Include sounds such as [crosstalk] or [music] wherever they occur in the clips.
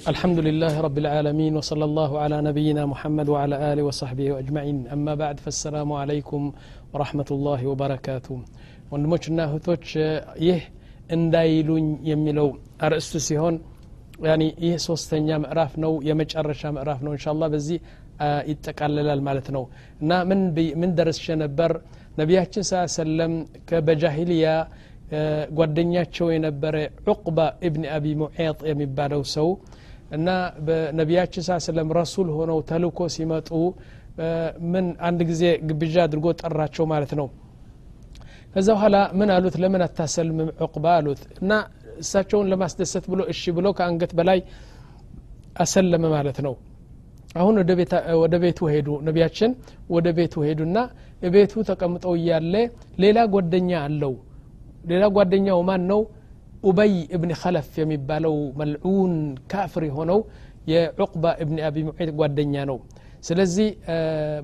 الحمد لله رب العالمين وصلى الله على نبينا محمد وعلى آله وصحبه أجمعين أما بعد فالسلام عليكم ورحمة الله وبركاته ወንድሞችና እህቶች ይህ እንዳይሉኝ የሚለው አርእስቱ ሲሆን ያኒ ይህ ሶስተኛ ምዕራፍ ነው የመጨረሻ ምዕራፍ ነው እንሻላ በዚህ ይጠቃለላል ማለት ነው እና ምን ደረስሸ ነበር ነቢያችን ስ ሰለም በጃሂልያ ጓደኛቸው የነበረ ዑቅባ እብኒ አቢ ሙዔጥ የሚባለው ሰው እና በነቢያችን ስ ሰለም ረሱል ሆነው ተልኮ ሲመጡ ምን አንድ ጊዜ ግብዣ አድርጎ ጠራቸው ማለት ነው። ከዛ በኋላ ምን አሉት? ለምን አታሰልምም ዑቅባ አሉት። እና እሳቸውን ለማስደሰት ብሎ እሺ ብሎ ከአንገት በላይ አሰለመ ማለት ነው። አሁን ወደ ቤቱ ሄዱ። ነቢያችን ወደ ቤቱ ሄዱና ቤቱ ተቀምጠው እያለ ሌላ ጓደኛ አለው። ሌላ ጓደኛው ማን ነው ኡበይ እብኒ ከለፍ የሚባለው መልዑን ካፍር የሆነው የዑቅባ እብኒ አቢ ሙዒጥ ጓደኛ ነው ስለዚህ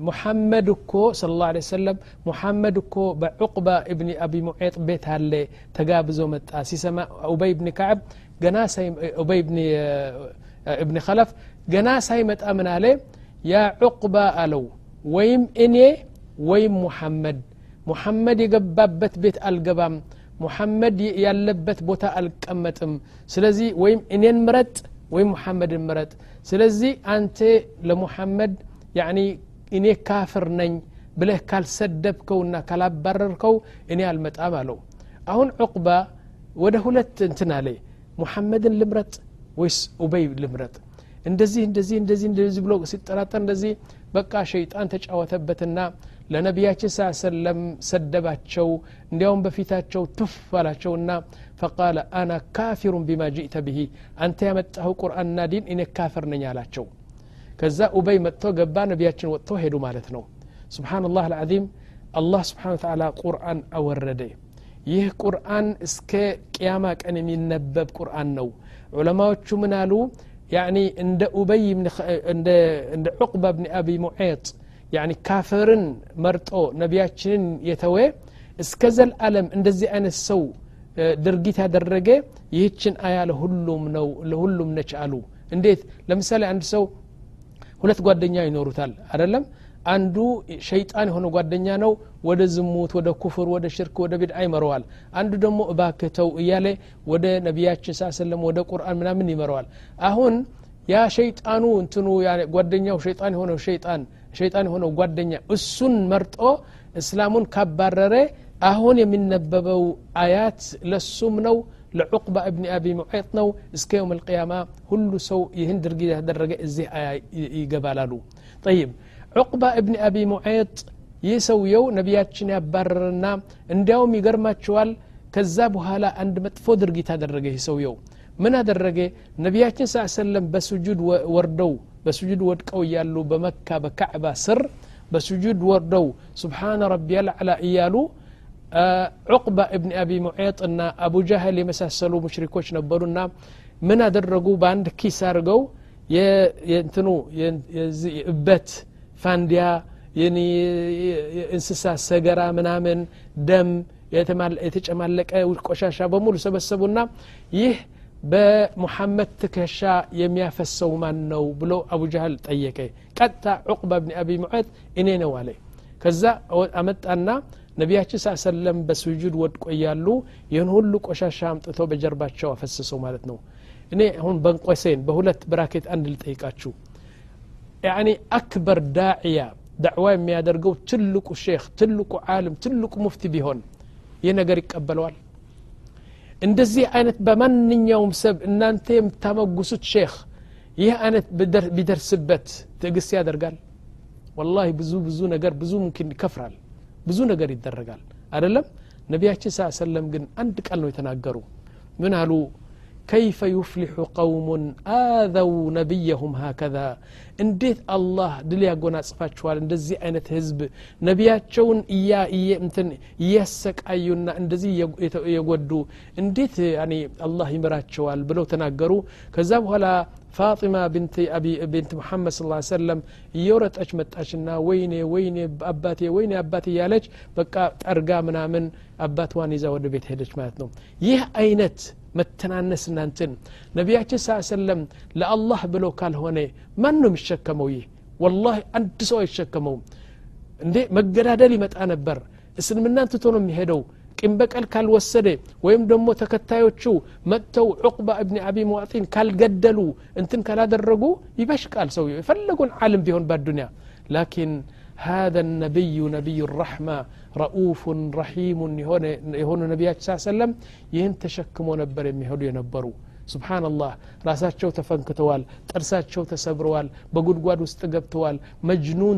ሙሐመድ እኮ ስለ ላ ሰለም ሙሐመድ እኮ በዑቅባ እብኒ አቢ ሙዔጥ ቤት አለ ተጋብዞ መጣ ሲሰማ ኡበይ ብኒ ከዓብ ገና ኡበይ እብኒ ከለፍ ገና ሳይመጣ ምን አለ ያ ዑቅባ አለው ወይም እኔ ወይም ሙሐመድ ሙሐመድ የገባበት ቤት አልገባም ሙሐመድ ያለበት ቦታ አልቀመጥም ስለዚህ ወይም እኔን ምረጥ ወይም ሙሐመድን ምረጥ ስለዚህ አንተ ለሙሐመድ ያኒ እኔ ካፍር ነኝ ብለህ ካልሰደብከውና ካላባረርከው እኔ አልመጣም አለው አሁን ዑቅባ ወደ ሁለት እንትን አለ ሙሐመድን ልምረጥ ወይስ ኡበይ ልምረጥ እንደዚህ እንደዚህ እንደዚህ እንደዚህ ብሎ ሲጠራጠር እንደዚህ በቃ ሸይጣን ተጫወተበትና ለነቢያችን ስ ሰለም ሰደባቸው እንዲያውም በፊታቸው ቱፍ አላቸውና ፈቃለ አና ካፊሩን ቢማ ጅእተ ብሂ አንተ ያመጣኸው ቁርአንና ዲን እኔ ካፍር ነኝ አላቸው ከዛ ኡበይ መጥቶ ገባ ነቢያችን ወጥቶ ሄዱ ማለት ነው ስብሓንላህ አልዓዚም አላህ ስብሓን ተዓላ ቁርአን አወረደ ይህ ቁርአን እስከ ቅያማ ቀን የሚነበብ ቁርአን ነው ዑለማዎቹ ምን አሉ ያኒ እንደ ኡበይ እንደ ዑቅባ ብኒ አቢ ሙዔጥ ያኒ ካፍርን መርጦ ነቢያችንን የተወ እስከ ዘልዓለም እንደዚህ አይነት ሰው ድርጊት ያደረገ ይህችን አያ ለሁሉም ነው ለሁሉም ነች አሉ። እንዴት? ለምሳሌ አንድ ሰው ሁለት ጓደኛ ይኖሩታል አደለም አንዱ ሸይጣን የሆነ ጓደኛ ነው ወደ ዝሙት ወደ ኩፍር ወደ ሽርክ ወደ ቢድዓ ይመረዋል። አንዱ ደግሞ እባክተው እያለ ወደ ነቢያችን ስ ሰለም ወደ ቁርአን ምናምን ይመረዋል። አሁን ያ ሸይጣኑ እንትኑ ጓደኛው ሸይጣን የሆነው ሸይጣን ሸይጣን የሆነው ጓደኛ እሱን መርጦ እስላሙን ካባረረ አሁን የሚነበበው አያት ለሱም ነው ለዑቅባ እብኒ አቢ ሙዔጥ ነው። እስከ የውም ልቅያማ ሁሉ ሰው ይህን ድርጊት ያደረገ እዚህ አያ ይገባላሉ። ጠይብ ዑቅባ እብኒ አቢ ሙዔጥ ይህ ሰውየው ነቢያችን ያባረረና እንዲያውም ይገርማቸዋል ከዛ በኋላ አንድ መጥፎ ድርጊት አደረገ ይህ ሰውየው። ምን አደረገ? ነቢያችን ስ ሰለም በስጁድ ወርደው በስጁድ ወድቀው እያሉ በመካ በካዕባ ስር በስጁድ ወርደው ስብሓነ ረቢያ ልዕላ እያሉ ዑቅባ እብኒ አቢ ሙዔጥ እና አቡ ጃህል የመሳሰሉ ሙሽሪኮች ነበሩና ምን አደረጉ? በአንድ ኪስ አድርገው የእንትኑ እበት ፋንዲያ እንስሳ ሰገራ ምናምን ደም የተጨማለቀ ቆሻሻ በሙሉ ሰበሰቡና ይህ በሙሐመድ ትከሻ የሚያፈሰው ማን ነው ብሎ አቡ ጃህል ጠየቀ። ቀጥታ ዑቅባ ብኒ አቢ ሙዔጥ እኔ ነው አለ። ከዛ አመጣና ነቢያችን ስ ሰለም በስጁድ ወድቆ እያሉ ይህን ሁሉ ቆሻሻ አምጥቶ በጀርባቸው አፈሰሰው ማለት ነው። እኔ አሁን በንቆሴን በሁለት ብራኬት አንድ ልጠይቃችሁ። ያኒ አክበር ዳዕያ ዳዕዋ የሚያደርገው ትልቁ ሼክ ትልቁ ዓለም ትልቁ ሙፍቲ ቢሆን ይህ ነገር ይቀበለዋል እንደዚህ አይነት በማንኛውም ሰብ እናንተ የምታመጉሱት ሼክ ይህ አይነት ቢደርስበት ትዕግስት ያደርጋል? ወላሂ ብዙ ብዙ ነገር ብዙ ሙምኪን ይከፍራል። ብዙ ነገር ይደረጋል። አደለም ነቢያችን ስ ሰለም ግን አንድ ቃል ነው የተናገሩ። ምን አሉ كيف يفلح قوم آذوا نبيهم هكذا. إن ديت الله دليا قونا صفاتشوال اندزي عينة هزب نبياتشون إيا إيا امتن يسك أيونا اندزي يقودو إن ديت يعني الله يمراتشوال بلو تناقرو كذاب هلا فاطمة بنت أبي بنت محمد صلى الله عليه وسلم يورت أشمت أشنا ويني ويني أباتي ويني أباتي يالج بقى أرقامنا من أبات واني زاود بيت هدش ماتنو يه أينت መተናነስና እንትን ነቢያችን ስ ሰለም ለአላህ ብሎ ካልሆነ ማን ነው የሚሸከመው ይህ ወላሂ አንድ ሰው አይሸከመውም እንዴ መገዳደል ይመጣ ነበር እስልምናን ትቶ ነው የሚሄደው ቂም በቀል ካልወሰደ ወይም ደግሞ ተከታዮቹ መጥተው ዑቅባ እብኒ አቢ ሙዕጢን ካልገደሉ እንትን ካላደረጉ ይበሽቃል ሰው የፈለጉን ዓለም ቢሆን በዱንያ ላኪን هذا النبي نبي الرحمة رؤوف رحيم يهون نبيات صلى الله عليه وسلم يهن تشكمو نبر يهون ينبرو سبحان الله راسات شو تفنكتوال ترسات شو تسبروال بقول قواد استقبتوال مجنون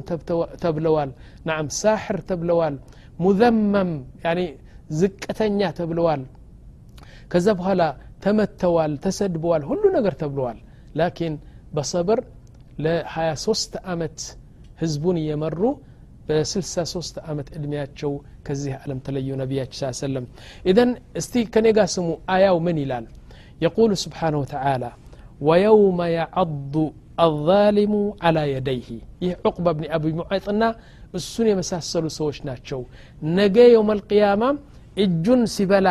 تبلوال نعم ساحر تبلوال مذمم يعني زكتنيا تبلوال كذبها لا تسد بوال هلو نقر تبلوال لكن بصبر لحياة سوست أمت هزبوني يمرو በ63 ዓመት እድሜያቸው ከዚህ ዓለም ተለዩ ነቢያች ሳሰለም ኢዘን እስቲ ከኔ ጋር ስሙ አያው ምን ይላል የቁሉ ስብሓን ወተላ ወየውመ የዐዱ አዛሊሙ አላ የደይህ ይህ ዑቅባ ብኒ አቢ ሙዓይጥና እሱን የመሳሰሉ ሰዎች ናቸው ነገ የውመልቅያማ እጁን ሲበላ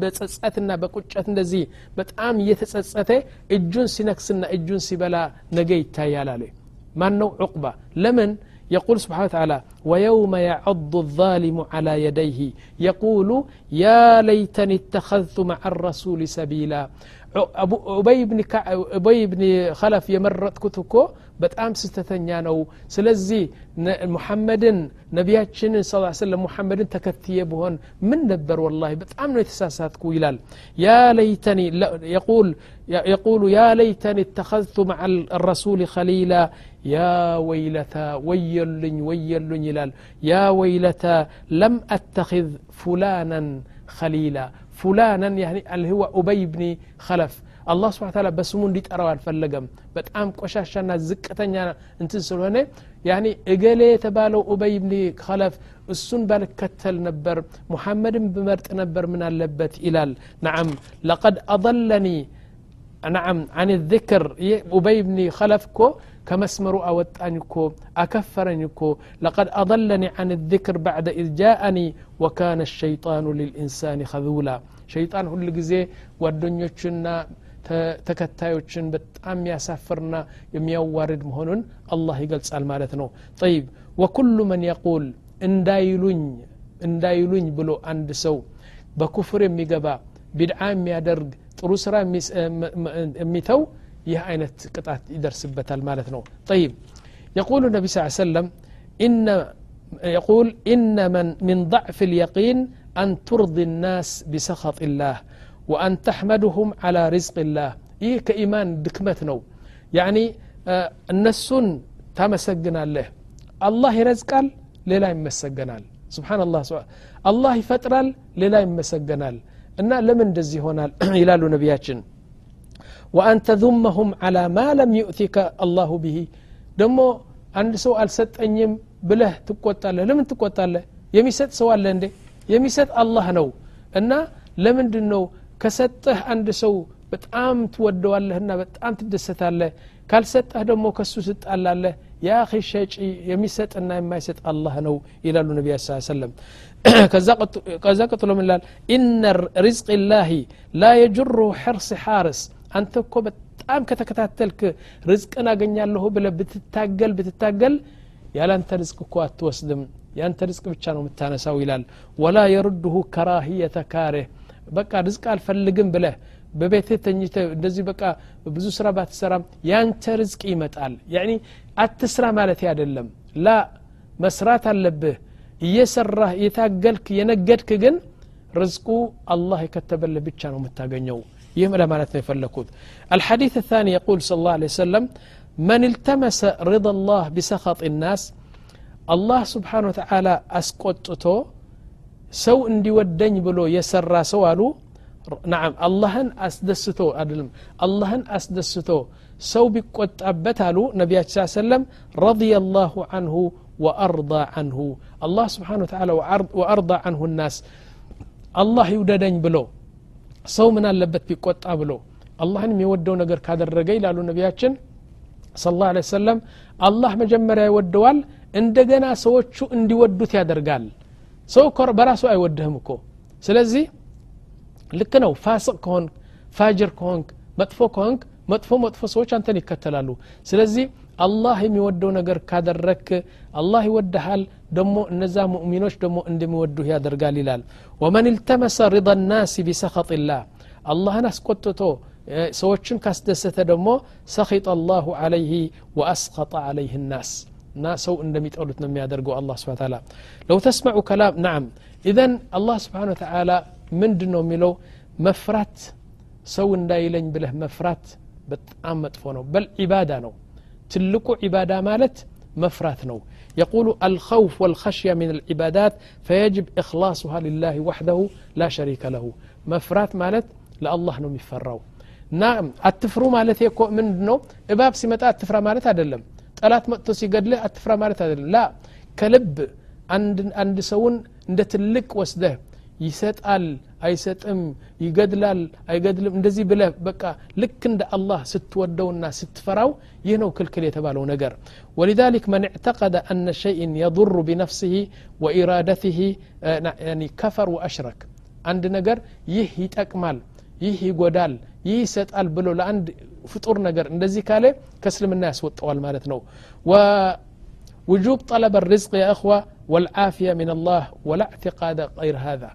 በጸጸትና በቁጨት እንደዚህ በጣም እየተጸጸተ እጁን ሲነክስና እጁን ሲበላ ነገ ይታያል አለ ማን ነው ዑቅባ ለምን يقول سبحانه وتعالى ويوم يعض الظالم على يديه يقول يا ليتني اتخذت مع الرسول سبيلا ኡበይ ብኒ ከለፍ የመረጥኩት እኮ በጣም ስተተኛ ነው ስለዚህ ሙሐመድን ነቢያችንን ስ ሰለም ሙሐመድን ተከትየ ብሆን ምን ነበር ወላ በጣም ነው የተሳሳትኩ ይላል يقول يا ليتني اتخذت مع الرسول خليلا يا ويلتا ويلني ويلني لال. يا ويلتا لم أتخذ فلانا خليلا. فلانا يعني اللي هو أبي بن خلف. الله سبحانه وتعالى بس من ديت أروى الفلقم. بتأم كوشاش أنا زكة يعني أنت هنا يعني إجلي تبالو أبي بن خلف. السن بالكتل نبر. محمد بمرت نبر من اللبت إلى نعم. لقد أضلني. نعم. عن الذكر. إيه؟ أبي بن خلف كو كمسمر أود أنكو أكفرنكو لقد أضلني عن الذكر بعد إذ جاءني وكان الشيطان للإنسان خذولا. شيطان هو اللي لقزي والدنيا تشنا تكتايوشن بتأم يسافرنا يميوارد مهنون الله يقل سأل مالتنا طيب وكل من يقول إن دايلون إن دايلون بلو عند سو بكفر ميقبا بدعام يادرق ጥሩ ስራ የሚተው ይህ አይነት ቅጣት ይደርስበታል ማለት ነው ጠይብ يقول النبي صلى الله عليه وسلم إن يقول إن من من ضعف اليقين أن ترضي الناس بسخط الله وأن تحمدهم على رزق الله ይህ ከኢማን ድክመት ነው ያኒ እነሱን ታመሰግናለህ አላህ ይረዝቃል ሌላ ይመሰገናል ስብናላህ አላህ ይፈጥራል ሌላ ይመሰገናል እና ለምን እንደዚህ ይሆናል ይላሉ ነቢያችን وأن تذمهم على ما لم يؤثك الله به. دمو عند سو ألسطنيم بله تقوت الله لمن تقوت الله سؤال سو الله عندي الله نو. أن لمن دنو كسته عند سو بتعام تودو الله أن بتعام تدست الله قال سته دمو كسوست الله الله يا أخي الشيء يميست أن يميست الله نو. إلى النبي صلى الله عليه وسلم. كزاقت كزاقت لهم إن رزق الله لا يجر حرص حارس. አንተ እኮ በጣም ከተከታተልክ ርዝቅን አገኛለሁ ብለ ብትታገል ብትታገል ያላንተ ርዝቅ እኮ አትወስድም። ያንተ ርዝቅ ብቻ ነው የምታነሳው ይላል። ወላ የርድሁ ከራህየተ ካሬህ በቃ ርዝቅ አልፈልግም ብለህ በቤትህ ተኝተ እንደዚህ በቃ ብዙ ስራ ባትሰራም ያንተ ርዝቅ ይመጣል። ያኒ አትስራ ማለት አይደለም። ላ መስራት አለብህ። እየሰራህ እየታገልክ የነገድክ ግን ርዝቁ አላህ የከተበልህ ብቻ ነው የምታገኘው ይህም ለማለት ነው የፈለኩት አልሐዲث يقول صلى الله عليه وسلم من التمس رضا الله بسخط الناس الله سبحانه وتعالى أسقطته سو اندي ودني بلو يسرى سوالو نعم اللهن أسدسته أدلم. اللهن أسدسته سو بقط ابتالو نبي صلى الله عليه وسلم رضي الله عنه وأرضى عنه. الله سبحانه وتعالى وأرضى عنه الناس. الله يودني بلو ሰው ምን አለበት ቢቆጣ ብሎ አላህን የሚወደው ነገር ካደረገ ይላሉ ነቢያችን ስለ ላ ሰለም አላህ መጀመሪያ ይወደዋል እንደገና ሰዎቹ እንዲወዱት ያደርጋል። ሰው በራሱ አይወድህም እኮ። ስለዚህ ልክ ነው። ፋስቅ ከሆንክ ፋጅር ከሆንክ መጥፎ ከሆንክ መጥፎ መጥፎ ሰዎች አንተን ይከተላሉ። ስለዚህ አላህ የሚወደው ነገር ካደረክ አላህ ይወድሃል ደሞ እነዛ ሙእሚኖች ደሞ እንደሚወዱህ ያደርጋል ይላል ወመን التመሰ ሪض الناس بسخط الله አላህን አስቆጥቶ ሰዎችን ካስደሰተ ደግሞ ሰኺጠ አላሁ አለይህ ወአስኸጠ አለይህ ናስ እና ሰው እንደሚጠሉት ነው የሚያደርገው አላ ስብን ታላ ለው ተስመዑ ከላም ናም ኢዘን አላህ ስብን ተላ ምንድን ነው የሚለው መፍራት ሰው እንዳይለኝ ብለህ መፍራት በጣም መጥፎ ነው በል ዒባዳ ነው ትልቁ ዒባዳ ማለት መፍራት ነው يقول الخوف والخشية من العبادات فيجب إخلاصها لله وحده لا شريك له مفرات مالت لا الله نو يفراو نعم አትፍሩ ማለት እኮ ምንድ ነው እባብ ሲመጣ አትፍራ ማለት አይደለም ጠላት መጥቶ ሲገድልህ አትፍራ ማለት አይደለም ላ ከልብ አንድ ሰውን እንደ ትልቅ ወስደህ ይሰጣል አይሰጥም ይገድላል አይገድልም እንደዚህ ብለህ በቃ ልክ እንደ አላህ ስትወደውና ስትፈራው ይህ ነው ክልክል የተባለው ነገር ولذلك من اعتقد أن شيء يضر بنفسه وإرادته كفر وأشرك عند ነገር ይህ ይጠቅማል ይህ ይጎዳል ይህ ይሰጣል ብሎ ለአንድ ፍጡር ነገር እንደዚህ ካለ ከእስልምና ያስወጠዋል ማለት ነው وجوب طلب الرزق يا أخوة والعافية من الله ولا اعتقاد غير هذا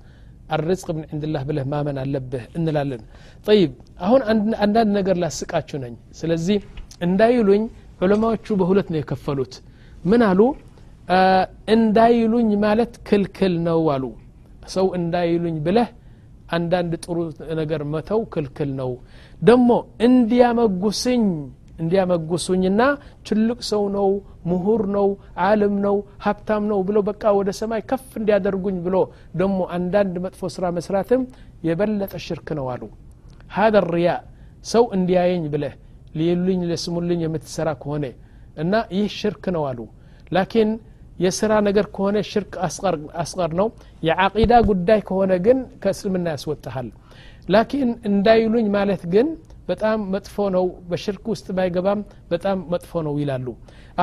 አርዝቅ ምን ዕንድላህ ብለህ ማመን አለብህ እንላለን። ጠይብ አሁን አንዳንድ ነገር ላስቃችሁ ነኝ። ስለዚህ እንዳይሉኝ ዑለማዎቹ በሁለት ነው የከፈሉት። ምን አሉ? እንዳይሉኝ ማለት ክልክል ነው አሉ። ሰው እንዳይሉኝ ብለህ አንዳንድ ጥሩ ነገር መተው ክልክል ነው። ደግሞ እንዲያመጉስኝ እንዲያመጉሱኝና ትልቅ ሰው ነው ምሁር ነው አለም ነው ሀብታም ነው ብሎ በቃ ወደ ሰማይ ከፍ እንዲያደርጉኝ ብሎ ደግሞ አንዳንድ መጥፎ ስራ መስራትም የበለጠ ሽርክ ነው አሉ። ሀደ ሪያ ሰው እንዲያየኝ ብለህ ሊሉኝ ለስሙልኝ የምትሰራ ከሆነ እና ይህ ሽርክ ነው አሉ። ላኪን የስራ ነገር ከሆነ ሽርክ አስቀር ነው። የዓቂዳ ጉዳይ ከሆነ ግን ከእስልምና ያስወጣሃል። ላኪን እንዳይሉኝ ማለት ግን በጣም መጥፎ ነው በሽርክ ውስጥ ባይገባም በጣም መጥፎ ነው ይላሉ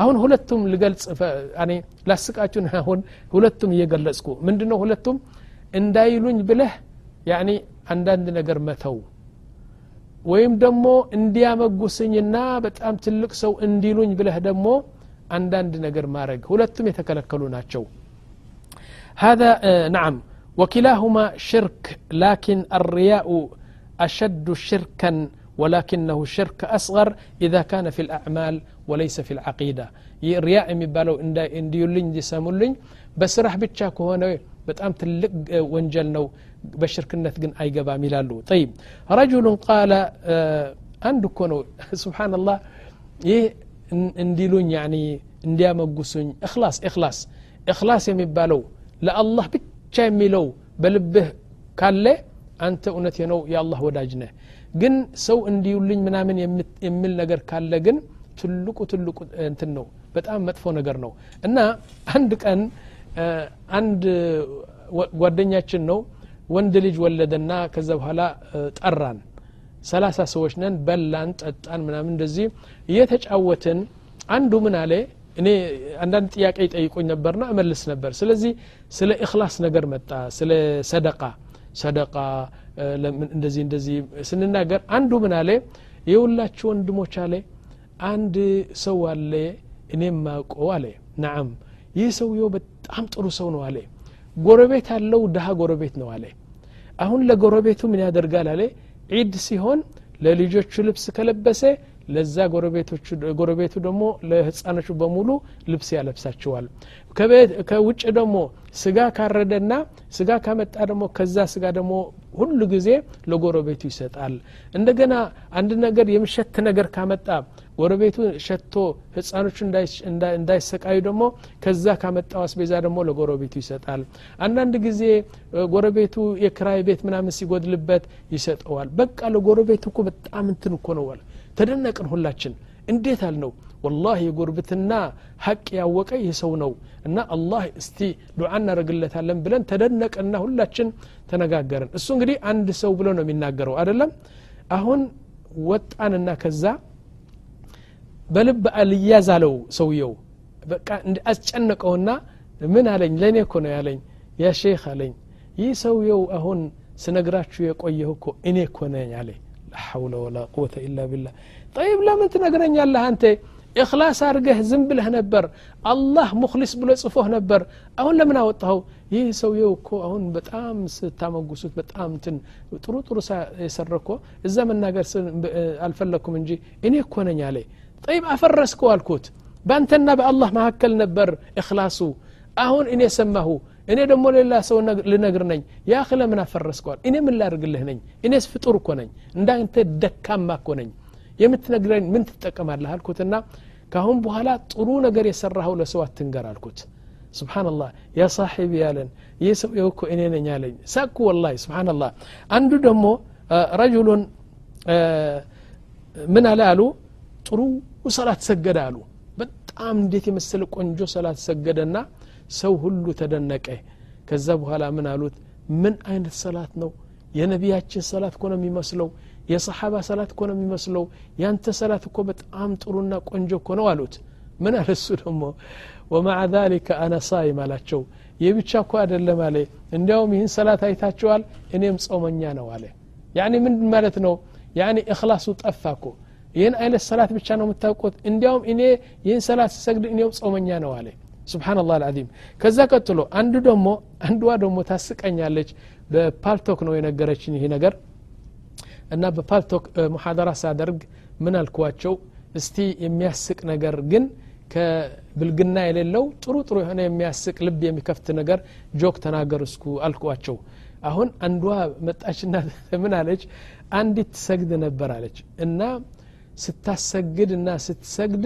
አሁን ሁለቱም ልገልጽ ላስቃችሁን [laughs] አሁን ሁለቱም እየገለጽኩ ምንድ ነው ሁለቱም እንዳይሉኝ ብለህ ያኒ አንዳንድ ነገር መተው ወይም ደግሞ እንዲያመጉስኝና በጣም ትልቅ ሰው እንዲሉኝ ብለህ ደግሞ አንዳንድ ነገር ማድረግ ሁለቱም የተከለከሉ ናቸው هذا نعم وكلاهما شرك لكن الرياء أشد شركا ولكنه شرك أصغر إذا كان في الأعمال وليس في العقيدة رياء የሚባለው እንዲዩልኝ እንዲሰሙልኝ በስራህ ብቻ ከሆነ በጣም ትልቅ ወንጀል ነው በሽርክነት ግን አይገባም ይላሉ ጠይብ ረጁሉን ቃለ አንድ እኮ ነው ስብሓንላህ ይህ እንዲሉኝ ያኒ እንዲያመጉሱኝ እክላስ እክላስ እክላስ የሚባለው ለአላህ ብቻ የሚለው በልብህ ካለ አንተ እውነት ነው የአላህ ወዳጅ ነህ ግን ሰው እንዲዩልኝ ምናምን የሚል ነገር ካለ ግን ትልቁ ትልቁ እንትን ነው። በጣም መጥፎ ነገር ነው። እና አንድ ቀን አንድ ጓደኛችን ነው። ወንድ ልጅ ወለደና ከዛ በኋላ ጠራን። ሰላሳ ሰዎች ነን በላን ጠጣን ምናምን እንደዚህ እየተጫወትን አንዱ ምን አለ? እኔ አንዳንድ ጥያቄ ይጠይቁኝ ነበርና እመልስ ነበር። ስለዚህ ስለ እክላስ ነገር መጣ ስለ ሰደቃ። ሰደቃ እንደዚህ እንደዚህ ስንናገር አንዱ ምን አለ? የሁላችሁ ወንድሞች አለ አንድ ሰው አለ እኔም ማውቀው አለ። ናም ይህ ሰውየው በጣም ጥሩ ሰው ነው አለ። ጎረቤት አለው ድሀ ጎረቤት ነው አለ። አሁን ለጎረቤቱ ምን ያደርጋል አለ? ዒድ ሲሆን ለልጆቹ ልብስ ከለበሰ ለዛ ጎረቤቱ ደግሞ ለህፃኖቹ በሙሉ ልብስ ያለብሳቸዋል። ከውጭ ደግሞ ስጋ ካረደና ስጋ ካመጣ ደግሞ ከዛ ስጋ ደግሞ ሁሉ ጊዜ ለጎረቤቱ ይሰጣል። እንደገና አንድ ነገር የምሸት ነገር ካመጣ ጎረቤቱ ሸቶ ህፃኖቹ እንዳይሰቃዩ ደግሞ ከዛ ካመጣው አስቤዛ ደግሞ ለጎረቤቱ ይሰጣል። አንዳንድ ጊዜ ጎረቤቱ የክራይ ቤት ምናምን ሲጎድልበት ይሰጠዋል። በቃ ለጎረቤቱ እኮ በጣም እንትን እኮ ነዋል ተደነቅን ሁላችን። እንዴት አልነው? ወላህ የጉርብትና ሀቅ ያወቀ ይህ ሰው ነው እና አላህ እስቲ ዱዓ እናደርግለታለን ብለን ተደነቅና ሁላችን ተነጋገርን። እሱ እንግዲህ አንድ ሰው ብሎ ነው የሚናገረው አይደለም? አሁን ወጣንና ከዛ በልብ አልያዝ አለው ሰውየው። በቃ አስጨነቀውና ምን አለኝ? ለእኔ እኮ ነው ያለኝ ያ ሼክ አለኝ። ይህ ሰውየው አሁን ስነግራችሁ የቆየሁ እኮ እኔ እኮ ነኝ አለ ላሐውለ ወላ ቁወተ ኢላ ቢላ ጠይብ ለምን ትነግረኛለህ አንተ እክላስ አድርገህ ዝም ብለህ ነበር አላህ ሙክሊስ ብሎ ጽፎህ ነበር አሁን ለምን አወጣኸው ይህ ሰውየው እኮ አሁን በጣም ስታመጉሱት በጣም እንትን ጥሩ ጥሩ የሰረ እኮ እዛ መናገር አልፈለግኩም እንጂ እኔ እኮ ነኝ አለ ጠይብ አፈረስከው አልኩት በአንተና በአላህ መካከል ነበር እክላሱ አሁን እኔ ሰማሁ እኔ ደግሞ ሌላ ሰው ልነግር ነኝ። ያ ለምን አፈረስከዋል እኔ ምን ላድርግልህ ነኝ? እኔስ ፍጡር እኮ ነኝ። እንዳንተ ደካማ እኮ ነኝ። የምትነግረኝ ምን ትጠቀማለህ? አልኩትና ካሁን በኋላ ጥሩ ነገር የሰራኸው ለሰው አትንገር አልኩት። ስብሓንላህ ያ ሳሒቢ ያለን ይህ ሰው እኮ እኔ ነኝ አለኝ። ሳቅኩ ወላሂ ስብሓንላህ አንዱ ደግሞ ረጅሉን ምን አለ አሉ? ጥሩ ሰላት ሰገደ አሉ። በጣም እንዴት የመሰለ ቆንጆ ሰላት ሰገደና ሰው ሁሉ ተደነቀ። ከዛ በኋላ ምን አሉት? ምን አይነት ሰላት ነው? የነቢያችን ሰላት እኮ የሚመስለው የሰሓባ ሰላት እኮ የሚመስለው ያንተ ሰላት እኮ በጣም ጥሩና ቆንጆ እኮ ነው አሉት። ምን አለ እሱ ደግሞ? ወማዓ ዛሊከ አነ አላቸው። ይህ ብቻ እኮ አይደለም አለ። እንዲያውም ይህን ሰላት አይታችኋል? እኔም ጾመኛ ነው አለ። ያኒ ምን ማለት ነው? ያኒ እክላሱ ጠፋ እኮ። ይህን አይነት ሰላት ብቻ ነው የምታውቁት? እንዲያውም እኔ ይህን ሰላት ስሰግድ እኔም ጾመኛ ነው አለ ስብሓንላህ አልዓዚም ከዛ ቀጥሎ አንዱ ደግሞ አንዷ ደግሞ ታስቀኛለች። በፓልቶክ ነው የነገረችን ይሄ ነገር። እና በፓልቶክ ሙሓደራ ሳደርግ ምን አልኳቸው? እስቲ የሚያስቅ ነገር ግን ከብልግና የሌለው ጥሩ ጥሩ የሆነ የሚያስቅ ልብ የሚከፍት ነገር ጆክ ተናገር እስኩ አልኳቸው። አሁን አንዷ መጣችና [laughs] ምን አለች? አንዲት ትሰግድ ነበር አለች። እና ስታሰግድ እና ስትሰግድ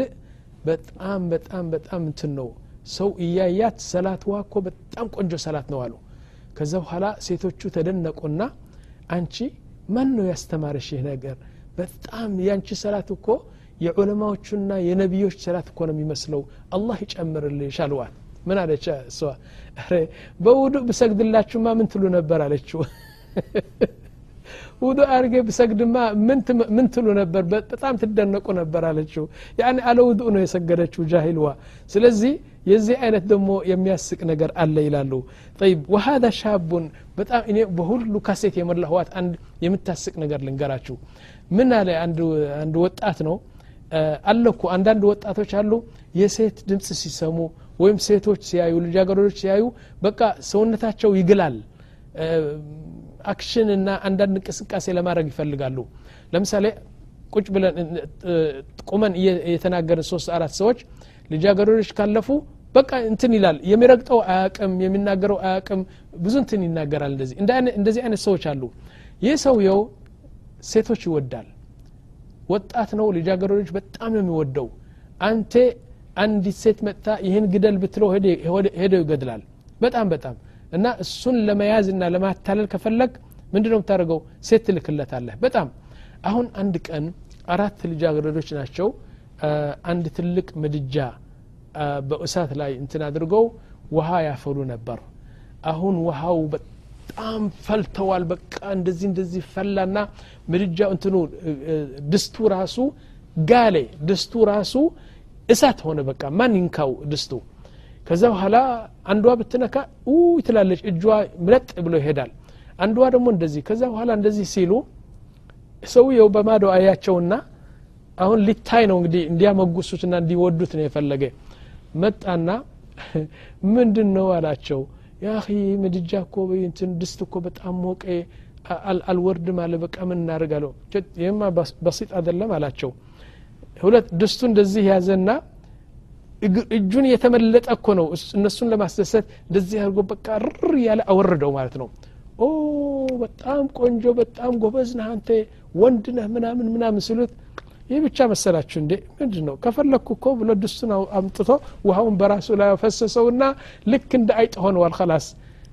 በጣም በጣም በጣም እንትን ነው ሰው እያያት ሰላትዋ እኮ በጣም ቆንጆ ሰላት ነው አሉ። ከዛ በኋላ ሴቶቹ ተደነቁና አንቺ ማን ነው ያስተማረሽ ይህ ነገር? በጣም ያንቺ ሰላት እኮ የዑለማዎቹና የነቢዮች ሰላት እኮ ነው የሚመስለው። አላህ ይጨምርልሽ አልዋል ምን አለች እሷ? በውዱእ ብሰግድላችሁማ ምን ትሉ ነበር አለችው። ውዱ አርጌ ብሰግድማ ምን ትሉ ነበር? በጣም ትደነቁ ነበር አለችው። ያኒ አለ ውዱእ ነው የሰገደችው ጃሂልዋ። ስለዚህ የዚህ አይነት ደግሞ የሚያስቅ ነገር አለ ይላሉ። ጠይብ ወሀذا ሻቡን በጣም እኔ በሁሉ ካሴት የሞላህዋት አንድ የምታስቅ ነገር ልንገራችሁ። ምን አለ አንድ ወጣት ነው። አለኩ። አንዳንድ ወጣቶች አሉ የሴት ድምፅ ሲሰሙ ወይም ሴቶች ሲያዩ ልጃገረዶች ሲያዩ በቃ ሰውነታቸው ይግላል። አክሽን እና አንዳንድ እንቅስቃሴ ለማድረግ ይፈልጋሉ። ለምሳሌ ቁጭ ብለን ቁመን የተናገርን ሶስት አራት ሰዎች ልጃገረዶች ካለፉ በቃ እንትን ይላል። የሚረግጠው አያቅም የሚናገረው አያቅም ብዙ እንትን ይናገራል እንደዚህ። እንደዚህ አይነት ሰዎች አሉ። ይህ ሰውየው ሴቶች ይወዳል። ወጣት ነው ልጃገረዶች በጣም ነው የሚወደው። አንተ አንዲት ሴት መጥታ ይህን ግደል ብትለው ሄደው ይገድላል። በጣም በጣም እና እሱን ለመያዝ እና ለማታለል ከፈለግ ምንድ ነው የምታደርገው? ሴት ትልክለታለህ። በጣም አሁን አንድ ቀን አራት ልጃገረዶች ናቸው። አንድ ትልቅ ምድጃ በእሳት ላይ እንትን አድርገው ውሃ ያፈሉ ነበር። አሁን ውሃው በጣም ፈልተዋል። በቃ እንደዚህ እንደዚህ ፈላና ምድጃው እንትኑ ድስቱ ራሱ ጋሌ ድስቱ ራሱ እሳት ሆነ። በቃ ማን ይንካው ድስቱ? ከዛ በኋላ አንዷ ብትነካ ትላለች እጇ ምለጥ ብሎ ይሄዳል። አንዷ ደግሞ እንደዚህ ከዛ በኋላ እንደዚህ ሲሉ ሰውየው በማዶ አያቸውና አሁን ሊታይ ነው እንግዲህ እንዲያመጉሱትና እንዲወዱት ነው የፈለገ መጣና ምንድን ነው አላቸው ያኺ ምድጃ እኮ እንትን ድስት እኮ በጣም ሞቀ አልወርድም አለ። በቃ ምን እናደርጋለሁ? ይህማ በሲጥ አይደለም አላቸው። ሁለት ድስቱ እንደዚህ ያዘና እጁን የተመለጠ እኮ ነው። እነሱን ለማስደሰት እንደዚህ አድርጎ በቃ ርር እያለ አወርደው ማለት ነው። ኦ በጣም ቆንጆ በጣም ጎበዝ ነህ አንተ ወንድ ነህ ምናምን ምናምን ሲሉት ይህ ብቻ መሰላችሁ እንዴ? ምንድ ነው ከፈለግኩ እኮ ብሎ ድስቱን አምጥቶ ውሃውን በራሱ ላይ ፈሰሰውና ልክ እንደ አይጥ ሆነዋል ከላስ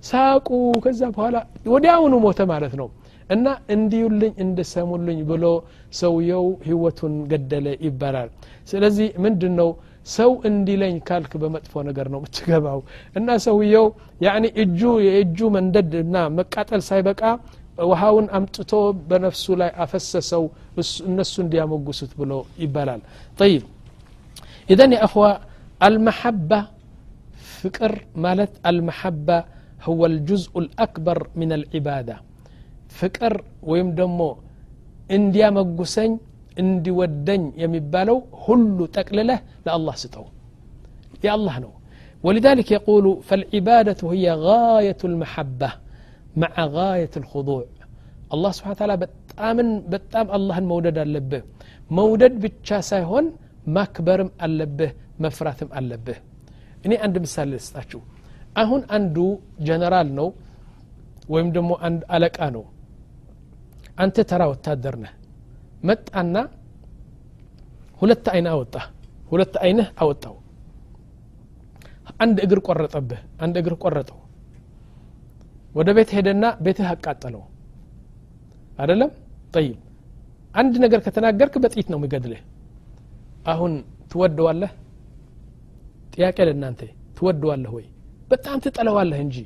ሳቁ። ከዛ በኋላ ወዲያውኑ ሞተ ማለት ነው። እና እንዲዩልኝ እንደሰሙልኝ ብሎ ሰውየው ህይወቱን ገደለ ይባላል። ስለዚህ ምንድን ነው ሰው እንዲለኝ ካልክ በመጥፎ ነገር ነው የምትገባው። እና ሰውየው ያኒ እጁ የእጁ መንደድ እና መቃጠል ሳይበቃ ውሃውን አምጥቶ በነፍሱ ላይ አፈሰሰው እነሱ እንዲያሞጉሱት ብሎ ይባላል ጠይብ ኢዘን የአኽዋ አልመሐባ ፍቅር ማለት አልመሐባ هو الجزء الأكبر من العبادة ፍቅር ወይም ደግሞ እንዲያመጉሰኝ እንዲወደኝ የሚባለው ሁሉ ጠቅልለህ ለአላህ ስጠው የአላህ ነው ولذلك يقول فالعبادة هي غاية المحبة مع غاية الخضوع. الله سبحانه وتعالى بتأمن بتأم الله المودد اللبه مودد بتشاسا هون ماكبرم اللبه مفراثم اللبه إني عند مثال لستاشو أهون عندو جنرال نو ويم عند ألك أنو. أنت ترى وتادرنا مت أنا هلت أين أوطة هلت أينه أوطة عند إجر قرطبه عند إجر قرطبه ወደ ቤት ሄደና ቤትህ አቃጠለው። አደለም ጠይብ። አንድ ነገር ከተናገርክ በጥይት ነው የሚገድልህ። አሁን ትወደዋለህ? ጥያቄ ለእናንተ። ትወደዋለህ ወይ? በጣም ትጠለዋለህ እንጂ።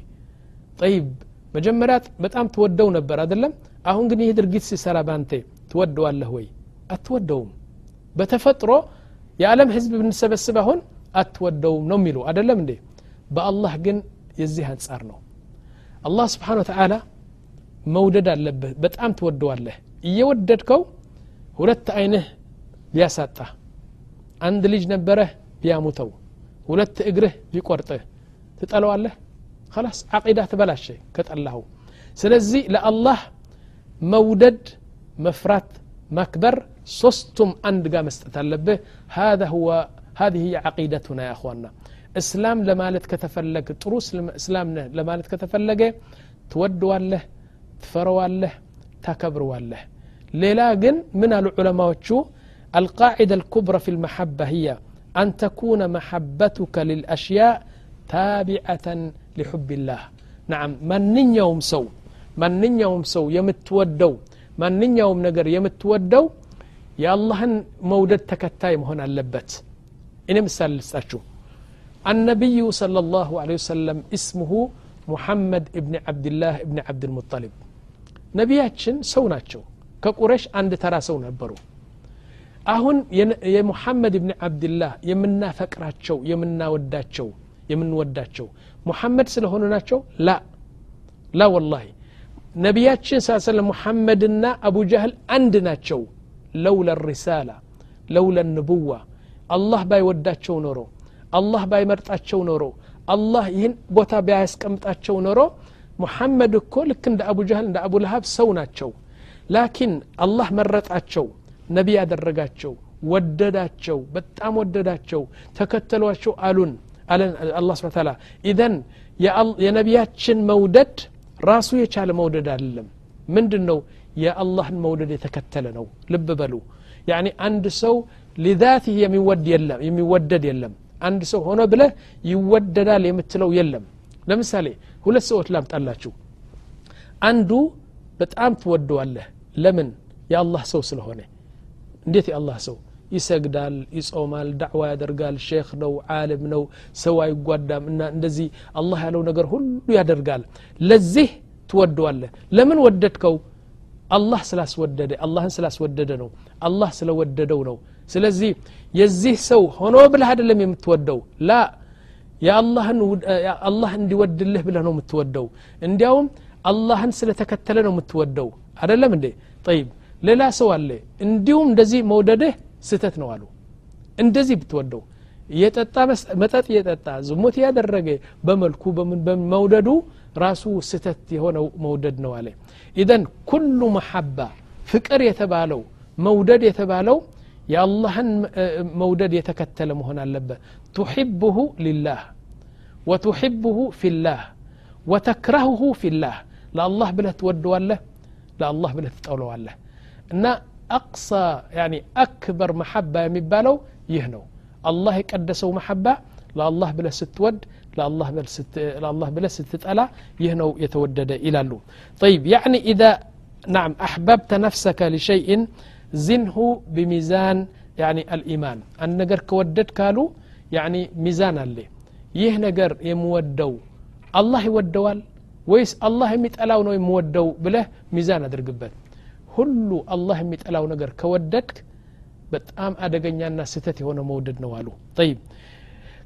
ጠይብ። መጀመሪያ በጣም ትወደው ነበር አደለም አሁን ግን ይህ ድርጊት ሲሰራ ባንተ ትወደዋለህ ወይ? አትወደውም። በተፈጥሮ የዓለም ህዝብ ብንሰበስብ አሁን አትወደውም ነው የሚሉ አደለም እንዴ? በአላህ ግን የዚህ አንጻር ነው አላህ ስብሓን ወተዓላ መውደድ አለብህ በጣም ትወደዋለህ እየወደድከው ሁለት አይንህ ቢያሳጣ አንድ ልጅ ነበረህ ቢያሙተው ሁለት እግርህ ቢቆርጥህ ትጠለዋለህ خلاص عقيدة تبلاش كتالله سلزي لله مودد مفرات مكبر صستم عند قامست به هذا هو هذه هي عقيدتنا يا أخواننا كتفلق طرو اسلام لمالت كتفلق تودوا له تفروا له تكبروا له ليلا جن من العلماء شو القاعدة الكبرى في المحبة هي أن تكون محبتك للأشياء تابعة لحب الله نعم من يوم سو من يوم سو يمتودو من يوم نقر يمتودو يا الله مودد تكتاي مهون اللبت إن مثال لستاشو النبي صلى الله عليه وسلم اسمه محمد ابن عبد الله ابن عبد المطلب ነቢያችን ሰው ናቸው ከቁረሽ አንድ ተራ ሰው ነበሩ አሁን የሙሐመድ ብን ዓብድላህ የምናፈቅራቸው የምናወዳቸው የምንወዳቸው ሙሐመድ ስለሆኑ ናቸው ላ ላ ወላሂ ነቢያችን ስ ሰለም ሙሐመድና አቡ ጃህል አንድ ናቸው ለውለ ሪሳላ ለውለ ንቡዋ አላህ ባይወዳቸው ኖሮ አላህ ባይመርጣቸው ኖሮ አላህ ይህን ቦታ ቢያስቀምጣቸው ኖሮ ሙሐመድ እኮ ልክ እንደ አቡ ጃህል እንደ አቡ ለሃብ ሰው ናቸው ላኪን አላህ መረጣቸው ነቢ ያደረጋቸው ወደዳቸው በጣም ወደዳቸው ተከተሏቸው አሉን አለን አላ ስብን ታላ ኢዘን የነቢያችን መውደድ ራሱ የቻለ መውደድ አይደለም ምንድን ነው የአላህን መውደድ የተከተለ ነው ልብ በሉ ያኒ አንድ ሰው ሊዛትህ የሚወደድ የለም አንድ ሰው ሆነ ብለህ ይወደዳል የምትለው የለም። ለምሳሌ ሁለት ሰዎች ላምጣላችሁ። አንዱ በጣም ትወደዋለህ። ለምን? የአላህ ሰው ስለሆነ። እንዴት የአላህ ሰው? ይሰግዳል ይጾማል ዳዕዋ ያደርጋል ሼክ ነው ዓለም ነው ሰው አይጓዳም እና እንደዚህ አላህ ያለው ነገር ሁሉ ያደርጋል። ለዚህ ትወደዋለህ። ለምን ወደድከው? አላህ ስላስወደደ አላህን ስላስወደደ ነው። አላህ ስለወደደው ነው ስለዚህ የዚህ ሰው ሆኖ ብለህ አይደለም የምትወደው ላ የአላህን አላህ እንዲወድልህ ብለህ ነው የምትወደው እንዲያውም አላህን ስለተከተለ ነው የምትወደው አደለም እንዴ ጠይብ ሌላ ሰው አለ እንዲሁም እንደዚህ መውደድህ ስህተት ነው አሉ እንደዚህ ብትወደው የጠጣ መጠጥ እየጠጣ ዝሙት ያደረገ በመልኩ በመውደዱ ራሱ ስህተት የሆነው መውደድ ነው አለ ኢዘን ኩሉ መሐባ ፍቅር የተባለው መውደድ የተባለው የአላህን መውደድ የተከተለ መሆን አለበት ቱሕብሁ ሊላህ ወቱሕብሁ ፊላህ ወተክረህሁ ፊላህ ለአላህ ብለህ ትወደዋለህ ለአላህ ብለህ ትጠውለዋለህ እና አቅሳ ያኒ አክበር መሐባ የሚባለው ይህ ነው አላህ የቀደሰው መሐባ ለአላህ ብለህ ስትወድ ለአላህ ብለህ ስትጠላ ይህ ነው የተወደደ ይላሉ طيب يعني إذا نعم أحببت نفسك لشيء زنه بميزان يعني الإيمان أن نجر كودد كالو يعني ميزان اللي ይህ ነገር የምወደው አላህ ይወደዋል ወይስ አላህ የሚጠላው ነው የምወደው ብለህ ሚዛን አድርግበት ሁሉ አላህ የሚጠላው ነገር ከወደድክ በጣም አደገኛና ስህተት የሆነ መውደድ ነው አሉ ጠይብ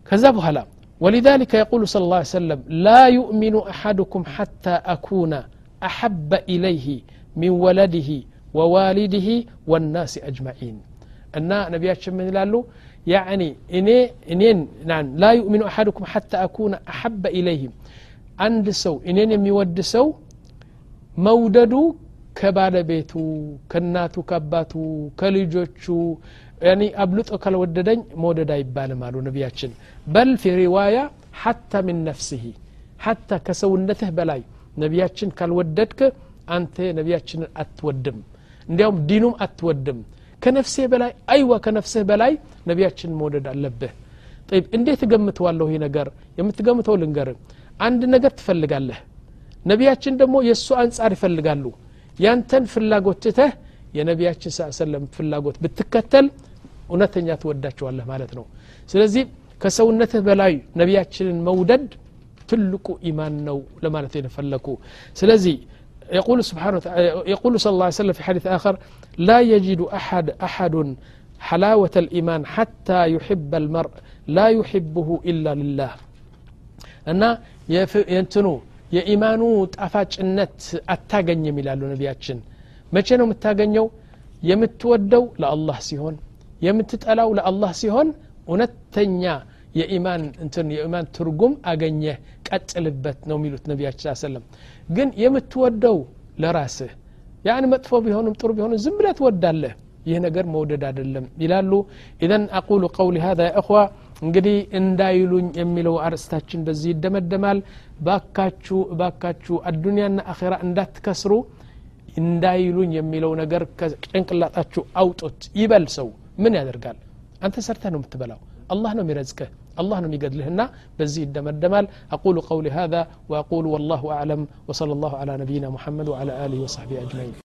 ከዛ በኋላ ولذلك يقول صلى الله عليه وسلم لا يؤمن أحدكم حتى أكون أحب إليه من ولده ووالده والناس أجمعين. እና ነቢያችን ምን አሉ يعني እኔ እኔን نعم لا يؤمن أحدكم حتى أكون أحب إليه. አንድ ሰው እኔን የወደ ሰው መውደድ كبال بيتو كناتو كباتو كليجوتشو يعني أبلط أكل وددين مودد أي مالو نبياتهم بل في رواية حتى من نفسه حتى كسو النته بلاي نبياتهم كالوددك أنت نبياتهم أتودم. እንዲያውም ዲኑም አትወድም ከነፍሴ በላይ አይዋ ከነፍስህ በላይ ነቢያችን መውደድ አለብህ ጠይብ እንዴት እገምተዋለሁ ይህ ነገር የምትገምተው ልንገር አንድ ነገር ትፈልጋለህ ነቢያችን ደግሞ የእሱ አንጻር ይፈልጋሉ ያንተን ፍላጎት ትተህ የነቢያችን ስ ሰለም ፍላጎት ብትከተል እውነተኛ ትወዳቸዋለህ ማለት ነው ስለዚህ ከሰውነትህ በላይ ነቢያችንን መውደድ ትልቁ ኢማን ነው ለማለት የፈለኩ ስለዚህ يقول سبحانه وتعالى يقول صلى الله عليه وسلم في حديث آخر لا يجد أحد أحد حلاوة الإيمان حتى يحب المرء لا يحبه إلا لله እና የእንትኑ የኢማኑ ጣፋጭነት አታገኝም ይላሉ ነቢያችን መቼ ነው የምታገኘው የምትወደው ለአላህ ሲሆን የምትጠላው ለአላህ ሲሆን እውነተኛ የኢማን እንትን የኢማን ትርጉም አገኘ ቀጥልበት ነው የሚሉት ነቢያችን ሰለም ግን የምትወደው ለራስህ ያን መጥፎ ቢሆንም ጥሩ ቢሆንም ዝም ብለህ ትወዳለህ። ይህ ነገር መውደድ አይደለም ይላሉ። ኢዘን አቁሉ ቀውሊ ሀዛ እኽዋ እንግዲህ እንዳይሉኝ የሚለው አርእስታችን በዚህ ይደመደማል። ባካችሁ ባካችሁ አዱኒያና አኼራ እንዳትከስሩ እንዳይሉኝ የሚለው ነገር ከጭንቅላጣችሁ አውጡት ይበል ሰው። ምን ያደርጋል? አንተ ሰርተህ ነው የምትበላው። አላህ ነው የሚረዝቅህ። الله نمي قد لهنا بزي الدمال أقول قولي هذا وأقول والله أعلم. وصلى الله على نبينا محمد وعلى آله وصحبه أجمعين.